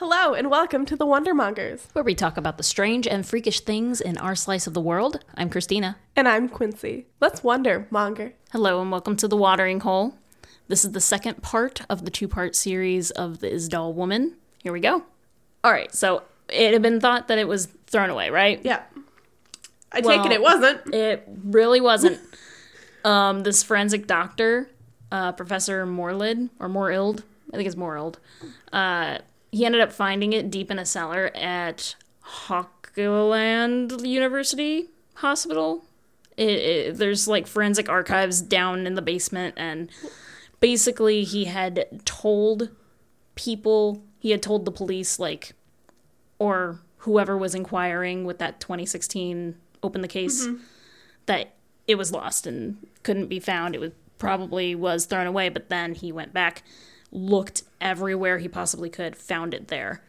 Hello, and welcome to the Wondermongers. where we talk about the strange and freakish things in our slice of the world. I'm Christina. And I'm Quincy. Let's wonder, Monger. Hello, and welcome to The Watering Hole. This is the second part of the two part series of The Isdal Woman. Here we go. All right, so it had been thought that it was thrown away, right? Yeah. I Well- take it it wasn't. It really wasn't. um, this forensic doctor, uh, Professor Morlid, or Morild, I think it's Morild, uh, he ended up finding it deep in a cellar at Haukeland University Hospital. It, it, there's like forensic archives down in the basement, and basically, he had told people, he had told the police, like, or whoever was inquiring with that 2016 open the case mm-hmm. that it was lost and couldn't be found. It was probably was thrown away, but then he went back, looked everywhere he possibly could, found it there.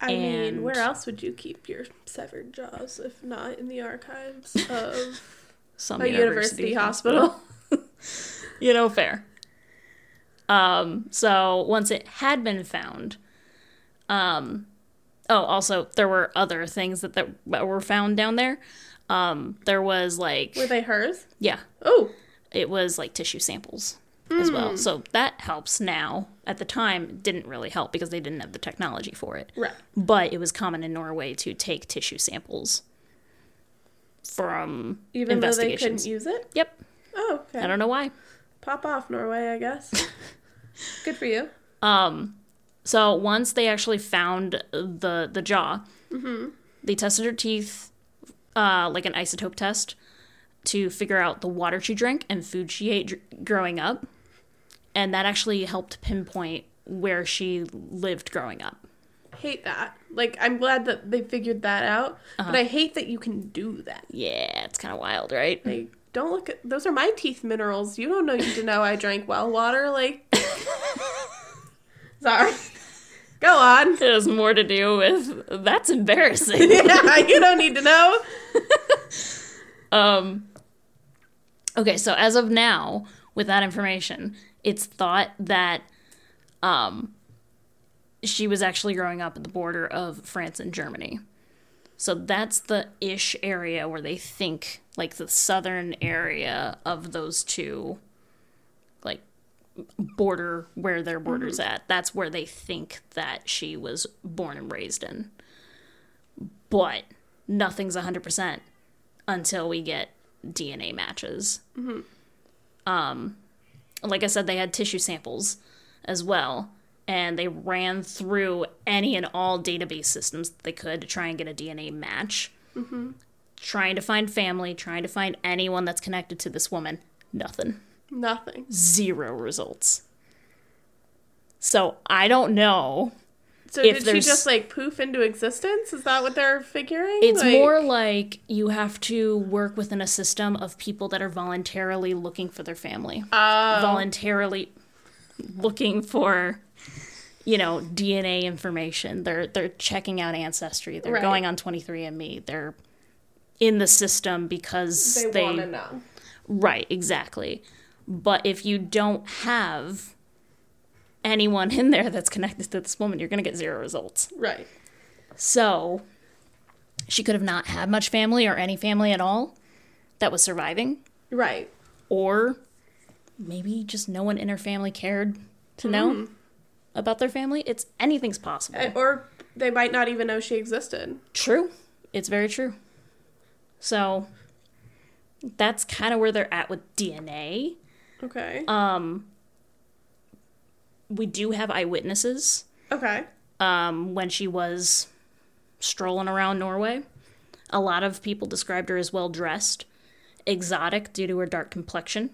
I mean, and- where else would you keep your severed jaws if not in the archives of Some a university hospital? you know, fair. Um, so once it had been found, um, oh, also there were other things that, that were found down there. Um, there was like, Were they hers? yeah, Oh, it was like tissue samples as well. So that helps now. At the time, didn't really help because they didn't have the technology for it. right. But it was common in Norway to take tissue samples from Even though they couldn't use it? yep. Oh, okay. I don't know why. Pop off, Norway, I guess. Good for you. Um, so once they actually found the the jaw, they tested her teeth, uh, like an isotope test, to figure out the water she drank and food she ate dr- growing up, and that actually helped pinpoint where she lived growing up. Hate that. Like, I'm glad that they figured that out, but I hate that you can do that. Yeah, it's kind of wild, right? Like, don't look at those are my teeth minerals. You don't know you to know I drank well water. Like, sorry. Go on. It has more to do with that's embarrassing. yeah, you don't need to know. Um, okay, so as of now, with that information, it's thought that um, she was actually growing up at the border of France and Germany. So that's the ish area where they think, like the southern area of those two, like border where their borders at. That's where they think that she was born and raised in. But nothing's 100% until we get DNA matches. Um, like I said, they had tissue samples as well, and they ran through any and all database systems that they could to try and get a DNA match. Mm-hmm. Trying to find family, trying to find anyone that's connected to this woman. Nothing. Nothing. Zero results. So I don't know So If did she just like poof into existence? Is that what they're figuring? It's Like- more like you have to work within a system of people that are voluntarily looking for their family. Oh. voluntarily looking for you know DNA information. They're they're checking out ancestry. They're Right. going on 23andme. They're in the system because they, they, want to know. right, exactly. But if you don't have anyone in there that's connected to this woman, you're going to get zero results. Right. So she could have not had much family or any family at all that was surviving, Right. or maybe just no one in her family cared to know about their family. It's anything's possible. Uh, Or they might not even know she existed. true. It's very true. So that's kind of where they're at with DNA. Okay. Um we do have eyewitnesses okay. um, when she was strolling around Norway. A lot of people described her as well dressed, exotic due to her dark complexion.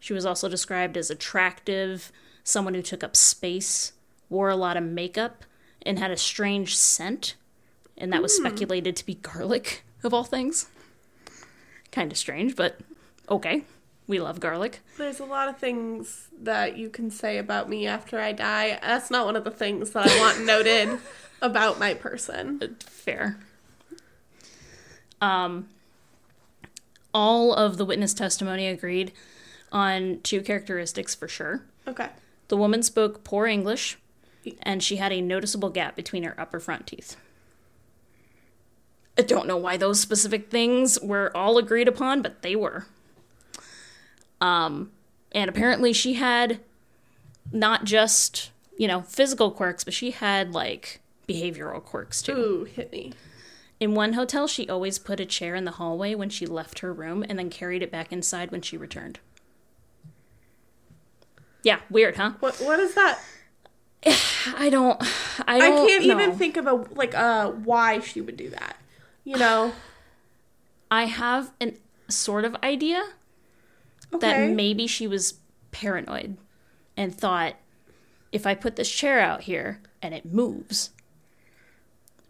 She was also described as attractive, someone who took up space, wore a lot of makeup, and had a strange scent. And that was speculated to be garlic, of all things. Kind of strange, but okay. We love garlic. There's a lot of things that you can say about me after I die. That's not one of the things that I want noted about my person. Fair. Um, all of the witness testimony agreed on two characteristics for sure. Okay. The woman spoke poor English, and she had a noticeable gap between her upper front teeth. I don't know why those specific things were all agreed upon, but they were. Um, and apparently she had not just, you know, physical quirks, but she had like behavioral quirks too. Ooh, hit me. In one hotel, she always put a chair in the hallway when she left her room and then carried it back inside when she returned. Yeah, weird, huh? What what is that? I don't I I don't can't even think of a like uh why she would do that. You know? I have an sort of idea Okay. that maybe she was paranoid and thought if I put this chair out here and it moves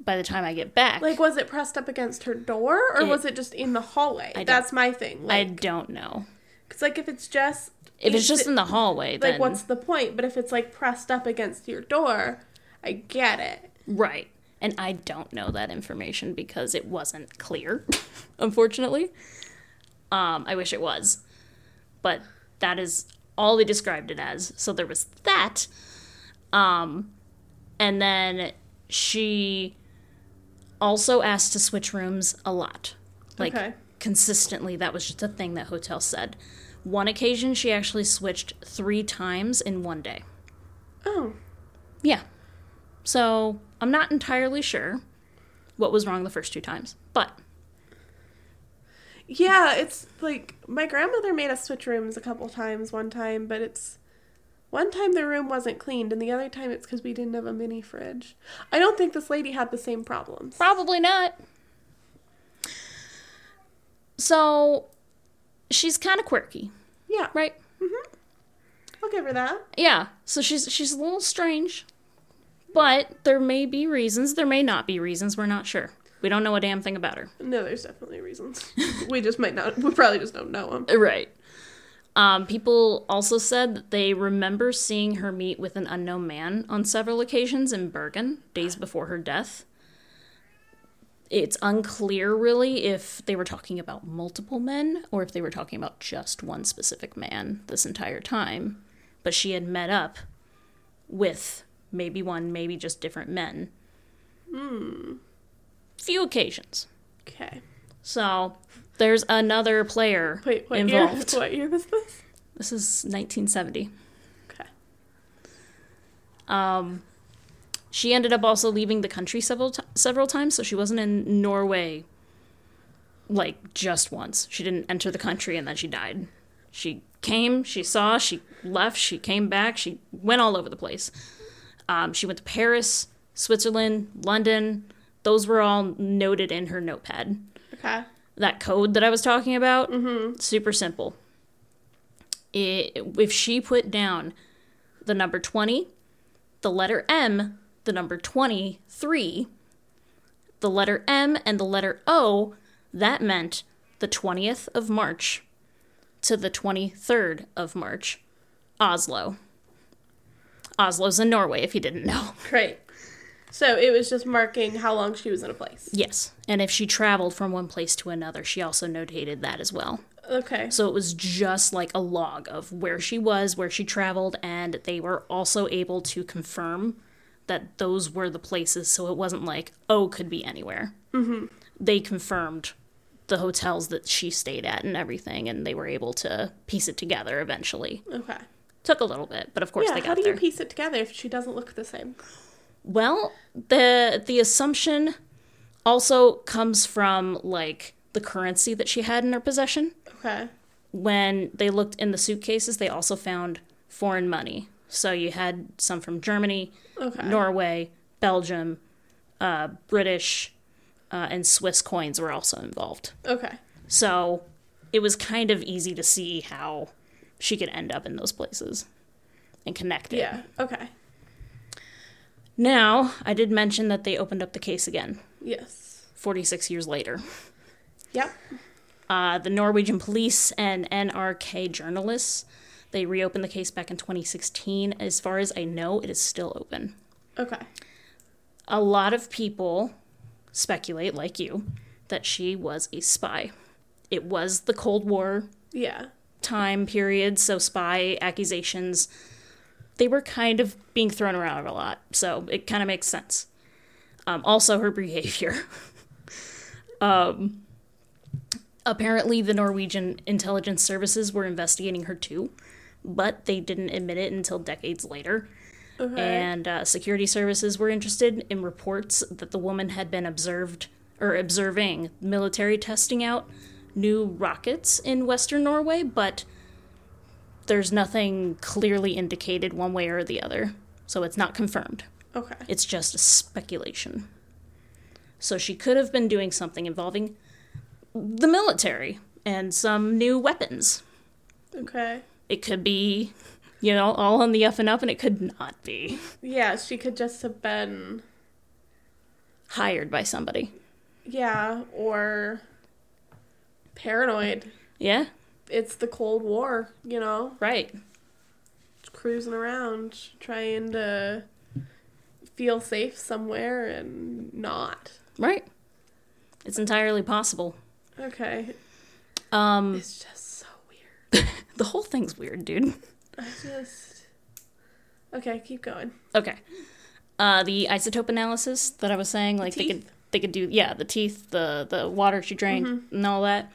by the time I get back, like was it pressed up against her door or It- was it just in the hallway? That's my thing. Like, I don't know. cuz like if it's just If it's just it- in the hallway, like then what's the point? But if it's like pressed up against your door, I get it. right. And I don't know that information because it wasn't clear, unfortunately. Um, I wish it was, but that is all they described it as. So there was that. Um, and then she also asked to switch rooms a lot. Like Okay. consistently, that was just a thing that hotel said. One occasion, she actually switched three times in one day. Oh. Yeah. So I'm not entirely sure what was wrong the first two times, but Yeah, it's like my grandmother made us switch rooms a couple times one time, but it's one time the room wasn't cleaned and the other time it's because we didn't have a mini fridge. I don't think this lady had the same problems. probably not. So she's kind of quirky, Yeah, right? Mm-hmm. I'll give her that. Yeah. So she's she's a little strange, but there may be reasons. There may not be reasons. We're not sure. We don't know a damn thing about her. No, there's definitely reasons. we just might not. We probably just don't know them. Right. Um, people also said that they remember seeing her meet with an unknown man on several occasions in Bergen, days before her death. It's unclear, really, if they were talking about multiple men or if they were talking about just one specific man this entire time. But she had met up with maybe one, maybe just different men. Hmm. Few occasions. Okay. So there's another player Wait, what involved. year? What year was this? This is 1970. Okay. Um, she ended up also leaving the country several t- several times, so she wasn't in Norway like just once. She didn't enter the country and then she died. She came, she saw, she left, she came back, she went all over the place. Um, she went to Paris, Switzerland, London. Those were all noted in her notepad. Okay. that code that I was talking about, mm-hmm. super simple. It, if she put down the number 20, the letter M, the number 23, the letter M, and the letter O, that meant the 20th of March to the 23rd of March. Oslo. Oslo's in Norway, if you didn't know. Great. So it was just marking how long she was in a place. Yes. And if she traveled from one place to another, she also notated that as well. Okay. So it was just like a log of where she was, where she traveled, and they were also able to confirm that those were the places. So it wasn't like, oh, could be anywhere. Mm-hmm. They confirmed the hotels that she stayed at and everything, and they were able to piece it together eventually. Okay. Took a little bit, but of course Yeah. they got there. How do there. you piece it together if she doesn't look the same? Well, the the assumption also comes from like the currency that she had in her possession. Okay. when they looked in the suitcases, they also found foreign money. So you had some from Germany, Okay. Norway, Belgium, uh, British, uh, and Swiss coins were also involved. Okay. So it was kind of easy to see how she could end up in those places and connect it. Yeah. Okay. Now, I did mention that they opened up the case again, Yes. 46 years later. Yep. Uh, the Norwegian police and NRK journalists, they reopened the case back in 2016. As far as I know, it is still open. Okay. A lot of people speculate, like you, that she was a spy. It was the Cold War Yeah. time period, so spy accusations they were kind of being thrown around a lot, so it kind of makes sense. Um, also, her behavior. um, apparently, the Norwegian intelligence services were investigating her too, but they didn't admit it until decades later. Okay. And uh, security services were interested in reports that the woman had been observed or observing military testing out new rockets in Western Norway, but there's nothing clearly indicated one way or the other. So it's not confirmed. okay. It's just a speculation. So she could have been doing something involving the military and some new weapons. Okay. It could be, you know, all on the up and up, and it could not be Yeah, she could just have been. hired by somebody. Yeah, or paranoid. Yeah, It's the Cold War, you know, right. cruising around trying to feel safe somewhere and not. Right. It's entirely possible. Okay. Um, It's just so weird. the whole thing's weird, dude. I just. Okay, keep going. Okay. Uh, the isotope analysis that I was saying, like they could they could do, yeah, the teeth, the the water she drank, and all that.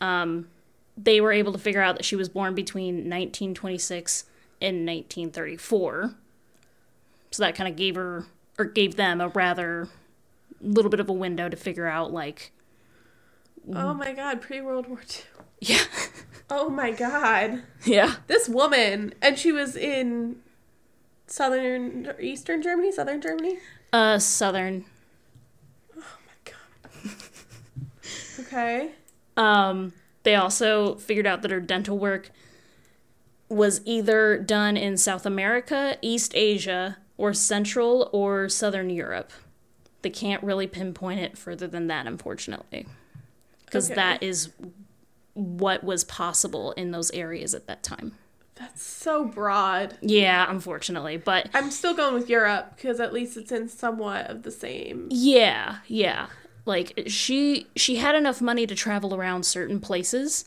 Um, they were able to figure out that she was born between 1926 and 1934. So that kind of gave her or gave them a rather little bit of a window to figure out, like, Oh my god, pre World War II. yeah, Oh my god. yeah, This woman, and she was in southern, eastern Germany, southern Germany? uh, southern. Oh my god. okay. Um, they also figured out that her dental work was either done in South America, East Asia, or Central or Southern Europe. They can't really pinpoint it further than that, unfortunately, because Okay. that is what was possible in those areas at that time. That's so broad. Yeah, unfortunately, but I'm still going with Europe because at least it's in somewhat of the same. yeah, yeah. Like she she had enough money to travel around certain places,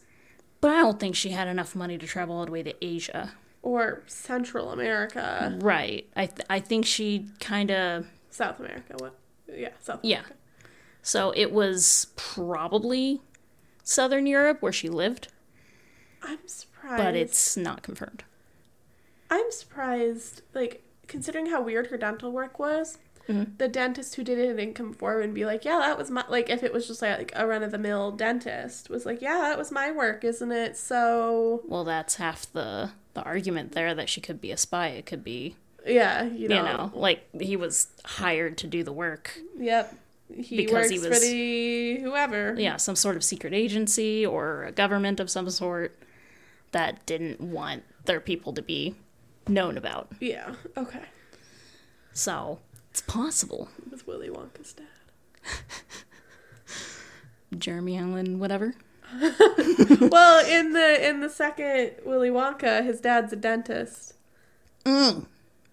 but I don't think she had enough money to travel all the way to Asia. Or Central America, Right. I th- I think she kind of South America. What? Yeah, South. yeah. So it was probably Southern Europe where she lived, I'm surprised. but it's not confirmed. I'm surprised, like, considering how weird her dental work was, Mm-hmm. the dentist who did it didn't come forward and be like, yeah, that was my, like, if it was just like, like a run of the mill dentist, was like, yeah, that was my work, isn't it? So, Well, that's half the the argument there that she could be a spy. It could be, yeah, you know, you know. like he was hired to do the work. Yep. He Because works he for was- the whoever. Yeah, some sort of secret agency or a government of some sort that didn't want their people to be known about. Yeah. Okay. So, it's possible. It was Willy Wonka's dad. Jeremy Allen, whatever. well, in the in the second Willy Wonka, his dad's a dentist. Mm.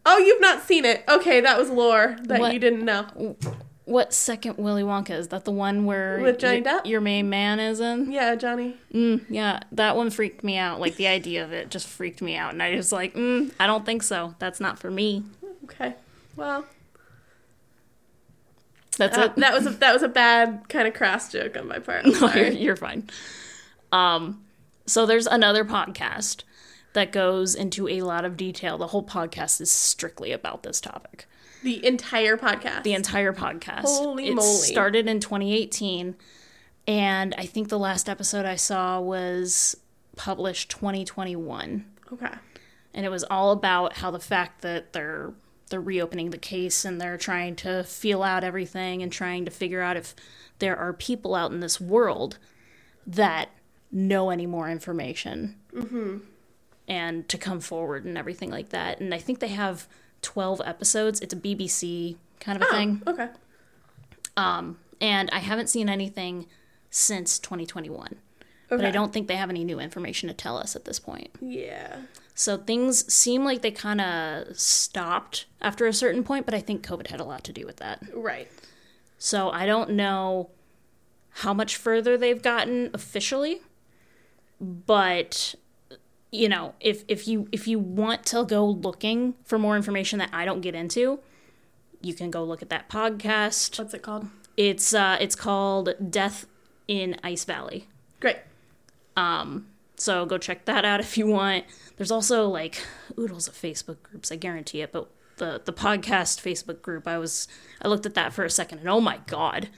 Oh, you've not seen it. Okay, that was lore that What? you didn't know. What second Willy Wonka? Is that the one where With Johnny y- Depp? your main man is in? Yeah, Johnny. Mm, yeah, that one freaked me out. Like the idea of it just freaked me out, and I was like, mm, I don't think so. That's not for me. Okay. Well, That's uh, it. that was a, that was a bad kind of crass joke on my part. I'm No, you're, you're fine. Um, so there's another podcast that goes into a lot of detail. The whole podcast is strictly about this topic. The entire podcast. The entire podcast. Holy it moly. started in 2018, and I think the last episode I saw was published 2021. okay. and it was all about how the fact that they're they're reopening the case and they're trying to feel out everything and trying to figure out if there are people out in this world that know any more information and to come forward and everything like that. And i think they have 12 episodes. It's a bbc kind of a thing. Okay. Um, and i haven't seen anything since 2021 but i don't think they have any new information to tell us at this point. Yeah. So things seem like they kind of stopped after a certain point, but I think COVID had a lot to do with that. Right. So I don't know how much further they've gotten officially, but you know, if if you if you want to go looking for more information that I don't get into, you can go look at that podcast. What's it called? It's uh it's called Death in Ice Valley. Great. So go check that out if you want. There's also like oodles of Facebook groups, I guarantee it, but the the podcast Facebook group, I was I looked at that for a second and oh my god.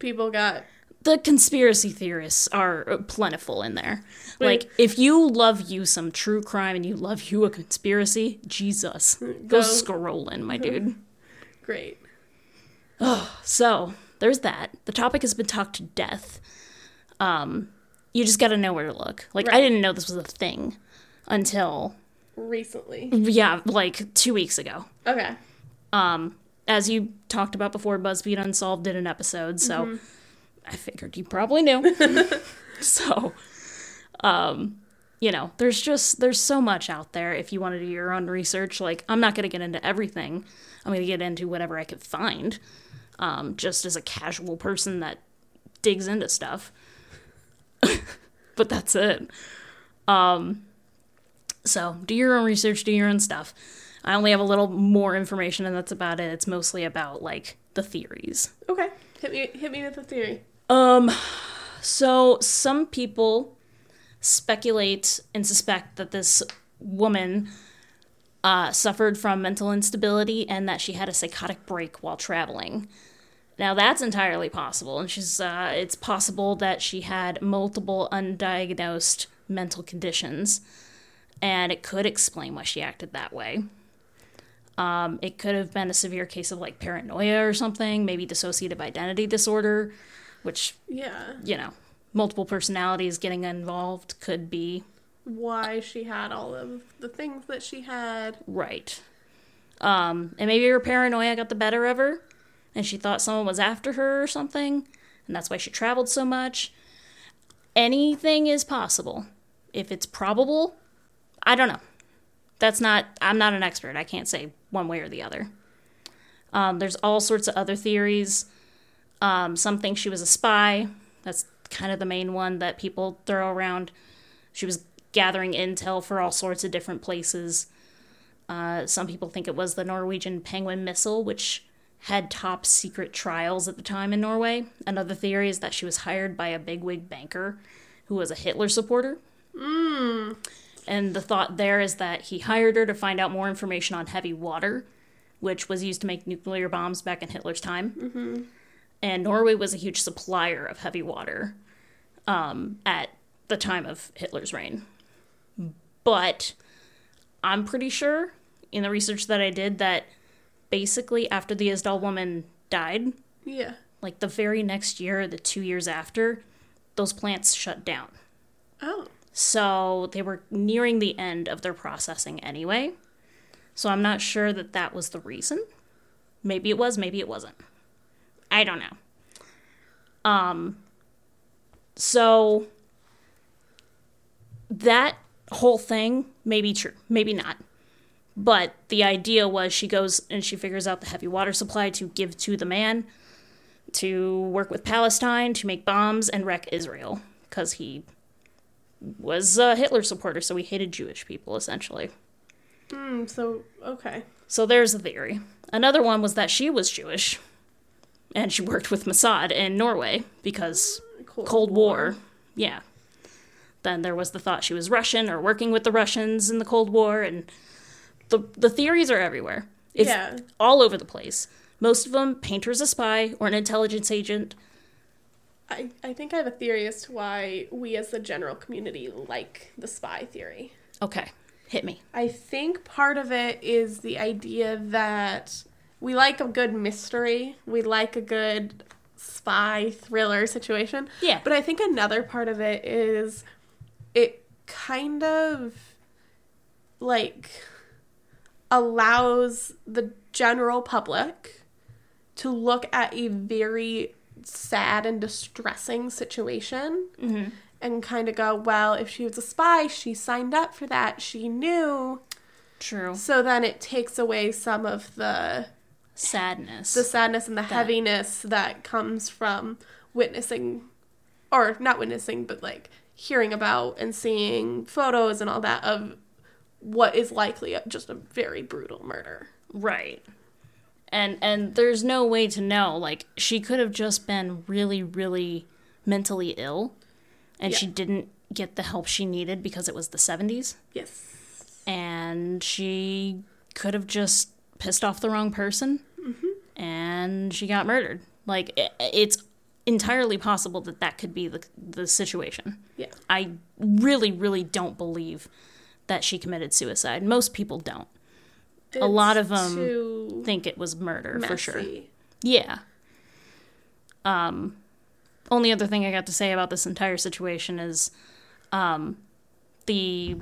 People got The conspiracy theorists are plentiful in there. Like if you love you some true crime and you love you a conspiracy, Jesus. Go, Go. scrolling, my dude. great. Oh, So there's that. The topic has been talked to death. Um, you just got to know where to look. Like I didn't know this was a thing until Recently. yeah, like two weeks ago. Okay. Um As you talked about before, BuzzFeed Unsolved did an episode, so I figured you probably knew. so, um, you know, there's just there's so much out there. If you want to do your own research, like I'm not going to get into everything. I'm going to get into whatever I could find. Um, just as a casual person that digs into stuff. But that's it. Um, so do your own research, do your own stuff. I only have a little more information, and that's about it. It's mostly about like the theories. Okay. Hit me hit me with the theory. Um, so some people speculate and suspect that this woman uh, suffered from mental instability and that she had a psychotic break while traveling. Now that's entirely possible, and she's uh, it's possible that she had multiple undiagnosed mental conditions, and it could explain why she acted that way. Um, it could have been a severe case of like paranoia or something, maybe dissociative identity disorder, which Yeah. you know, multiple personalities getting involved could be Why she had all of the things that she had. right. Um, and maybe her paranoia got the better of her, and she thought someone was after her or something, and that's why she traveled so much. Anything is possible. If it's probable, I don't know. That's not, I'm not an expert. I can't say one way or the other. Um, there's all sorts of other theories. Um, some think she was a spy. That's kind of the main one that people throw around. She was gathering intel for all sorts of different places. Uh, some people think it was the Norwegian Penguin missile, which had top secret trials at the time in Norway. Another theory is that she was hired by a bigwig banker who was a Hitler supporter. And the thought there is that he hired her to find out more information on heavy water, which was used to make nuclear bombs back in Hitler's time. And Norway was a huge supplier of heavy water um, at the time of Hitler's reign. But I'm pretty sure in the research that I did that basically after the Isdal woman died, Yeah. like the very next year, the two years after, those plants shut down. Oh. So they were nearing the end of their processing anyway. So I'm not sure that that was the reason. Maybe it was, maybe it wasn't. I don't know. Um so that whole thing may be true, maybe not. But the idea was she goes and she figures out the heavy water supply to give to the man to work with Palestine to make bombs and wreck Israel because he was a Hitler supporter, so he hated Jewish people essentially. Hmm. So okay. So there's the theory. Another one was that she was Jewish and she worked with Mossad in Norway because Cold, Cold War. Yeah. Then there was the thought she was Russian or working with the Russians in the Cold War and the the theories are everywhere. It's Yeah. all over the place. Most of them paint her a spy or an intelligence agent. I, I think I have a theory as to why we as the general community like the spy theory. Okay, hit me. I think part of it is the idea that we like a good mystery. We like a good spy thriller situation. Yeah. But I think another part of it is it kind of like allows the general public to look at a very sad and distressing situation mm-hmm. and kind of go, well, if she was a spy, she signed up for that, she knew. True. So then it takes away some of the Sadness. the sadness and the heaviness that comes from witnessing or not witnessing but like hearing about and seeing photos and all that of what is likely just a very brutal murder. Right. And and there's no way to know. Like she could have just been really really mentally ill and Yeah. she didn't get the help she needed because it was the 70s Yes. and she could have just pissed off the wrong person mm-hmm. and she got murdered. Like i it's entirely possible that that could be the the situation. Yeah. I really really don't believe that she committed suicide. Most people don't. A lot of them think it was murder for sure. Yeah. Um only other thing I got to say about this entire situation is um the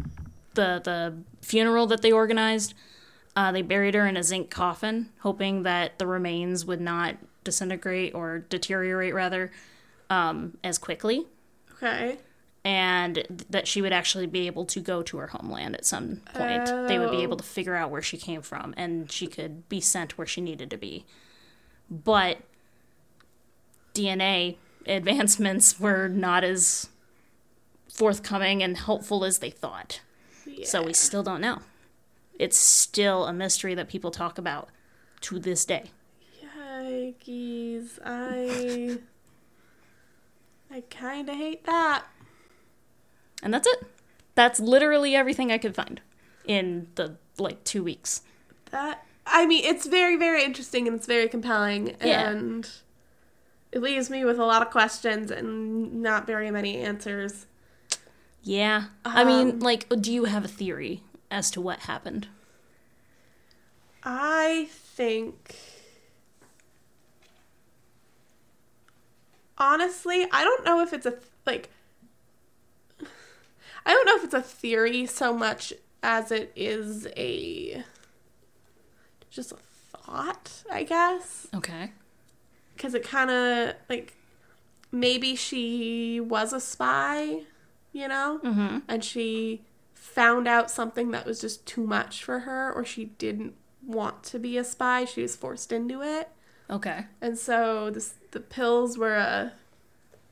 the the funeral that they organized uh, they buried her in a zinc coffin, hoping that the remains would not disintegrate or deteriorate rather um, as quickly, Okay. And that she would actually be able to go to her homeland at some point. They would be Oh. able to oh. figure out where she came from, and she could be sent where she needed to be. But DNA advancements were not as forthcoming and helpful as they thought. So we still don't know. It's still a mystery that people talk about to this day. Yikes. I. I kind of hate that. And that's it. That's literally everything I could find in the like 2 weeks. That. I mean, it's very, very interesting and it's very compelling. Yeah. And it leaves me with a lot of questions and not very many answers. Yeah. I mean, Um, like do you have a theory as to what happened? I think. Honestly, I don't know if it's a like. I don't know if it's a theory so much as it is a. Just a thought, I guess. Okay. Because it kind of, like. Maybe she was a spy, you know? Mhm. and she found out something that was just too much for her or she didn't want to be a spy she was forced into it Okay. and so this, the pills were a,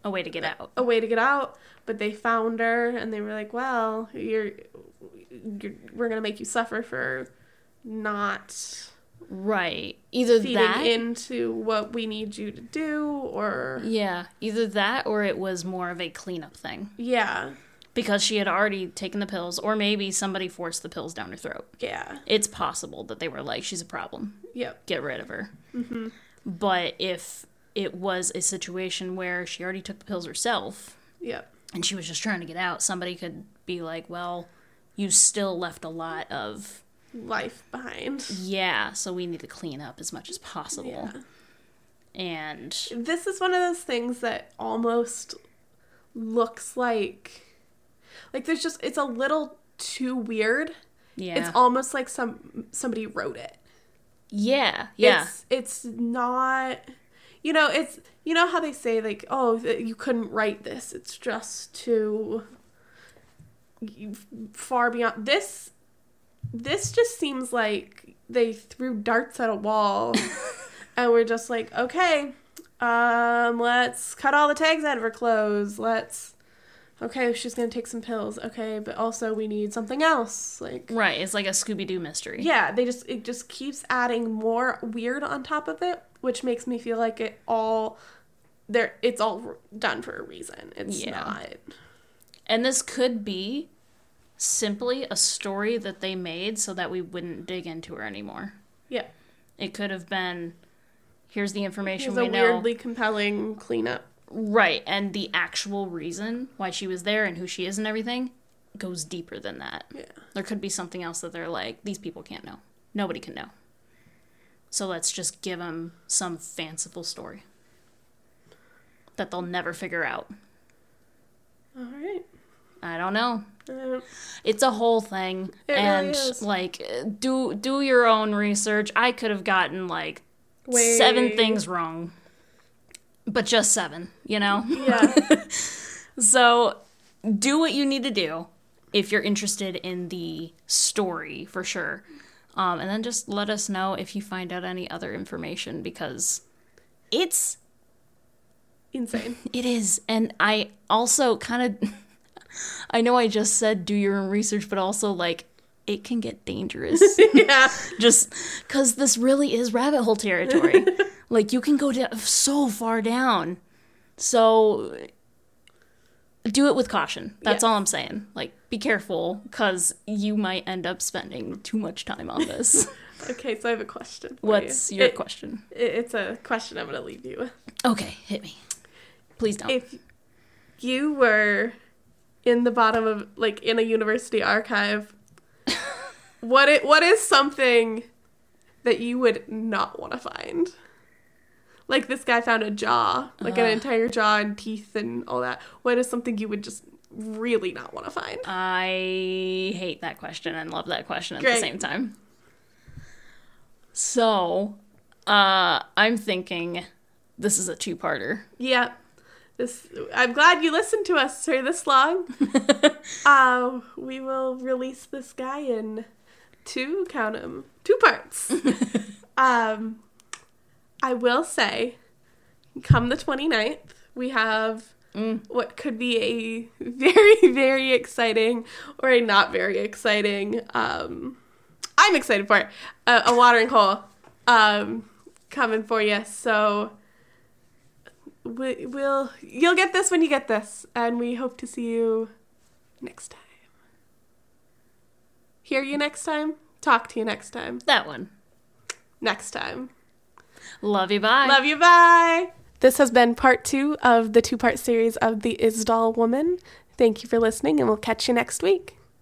A way to get out. a way to get out but they found her and they were like well you're, you're we're gonna make you suffer for not Right. Either feeding that into what we need you to do or Yeah, either that or it was more of a cleanup thing yeah because she had already taken the pills or maybe somebody forced the pills down her throat. yeah It's possible that they were like she's a problem. yep get rid of her. Mm-hmm. But if it was a situation where she already took the pills herself yep and she was just trying to get out, somebody could be like, well, you still left a lot of, life behind yeah, so we need to clean up as much as possible. yeah And this is one of those things that almost looks like like there's just it's a little too weird. yeah. It's almost like some somebody wrote it. yeah, yeah. It's it's not you know, it's you know how they say like, oh, you couldn't write this. It's just too far beyond this this just seems like they threw darts at a wall and we're just like, okay, um, let's cut all the tags out of her clothes. Let's okay, she's gonna take some pills. Okay, but also we need something else. Like right, it's like a Scooby Doo mystery. yeah, they just it just keeps adding more weird on top of it, which makes me feel like it all there it's all done for a reason. It's Yeah. not. And this could be simply a story that they made so that we wouldn't dig into her anymore. Yeah. It could have been here's the information It's a we know. weirdly compelling cleanup. Right, and the actual reason why she was there and who she is and everything goes deeper than that. Yeah. There could be something else that they're like, these people can't know. Nobody can know. So let's just give them some fanciful story that they'll never figure out. All right. I don't know. Uh, It's a whole thing, It really and is. like do do your own research. I could have gotten like seven things wrong, but just seven, you know. Yeah. So do what you need to do if you're interested in the story for sure. Um, and then just let us know if you find out any other information because it's Insane. it is. And I also kind of I know I just said do your own research, but also like it can get dangerous. yeah. just because this really is rabbit hole territory. like you can go da- so far down. So do it with caution. That's Yeah. all I'm saying. Like be careful because you might end up spending too much time on this. Okay, so I have a question. What's you. your It- question? It's a question I'm going to leave you with. Okay, hit me. Please don't. If you were in the bottom of, like, in a university archive, what it what is something that you would not want to find? Like this guy found a jaw, like an entire jaw and teeth and all that. What is something you would just really not want to find? I hate that question and love that question at the same time. So, uh, I'm thinking this is a two-parter. Yeah. This I'm glad you listened to us for this long. uh, we will release this guy in two count 'em, two parts. um I will say come the 29th, we have what could be a very very exciting or a not very exciting um I'm excited for it. A, a watering hole um coming for you. So we, we'll you'll get this when you get this and we hope to see you next time hear you next time talk to you next time That one. next time Love you. Bye. love you bye this has been part two of the two part series of the isdal woman. Thank you for listening and we'll catch you next week